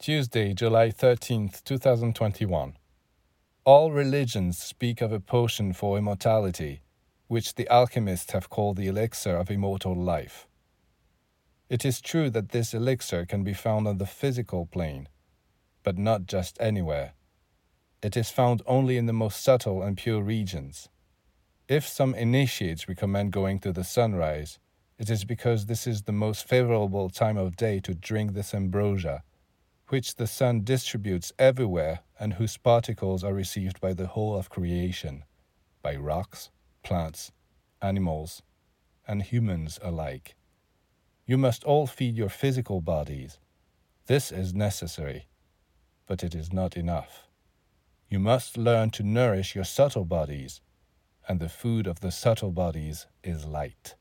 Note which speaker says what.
Speaker 1: Tuesday, July 13th, 2021. All religions speak of a potion for immortality, which the alchemists have called the elixir of immortal life. It is true that this elixir can be found on the physical plane, but not just anywhere. It is found only in the most subtle and pure regions. If some initiates recommend going to the sunrise, it is because this is the most favorable time of day to drink this ambrosia which the sun distributes everywhere and whose particles are received by the whole of creation, by rocks, plants, animals, and humans alike. You must all feed your physical bodies. This is necessary, but it is not enough. You must learn to nourish your subtle bodies, and the food of the subtle bodies is light.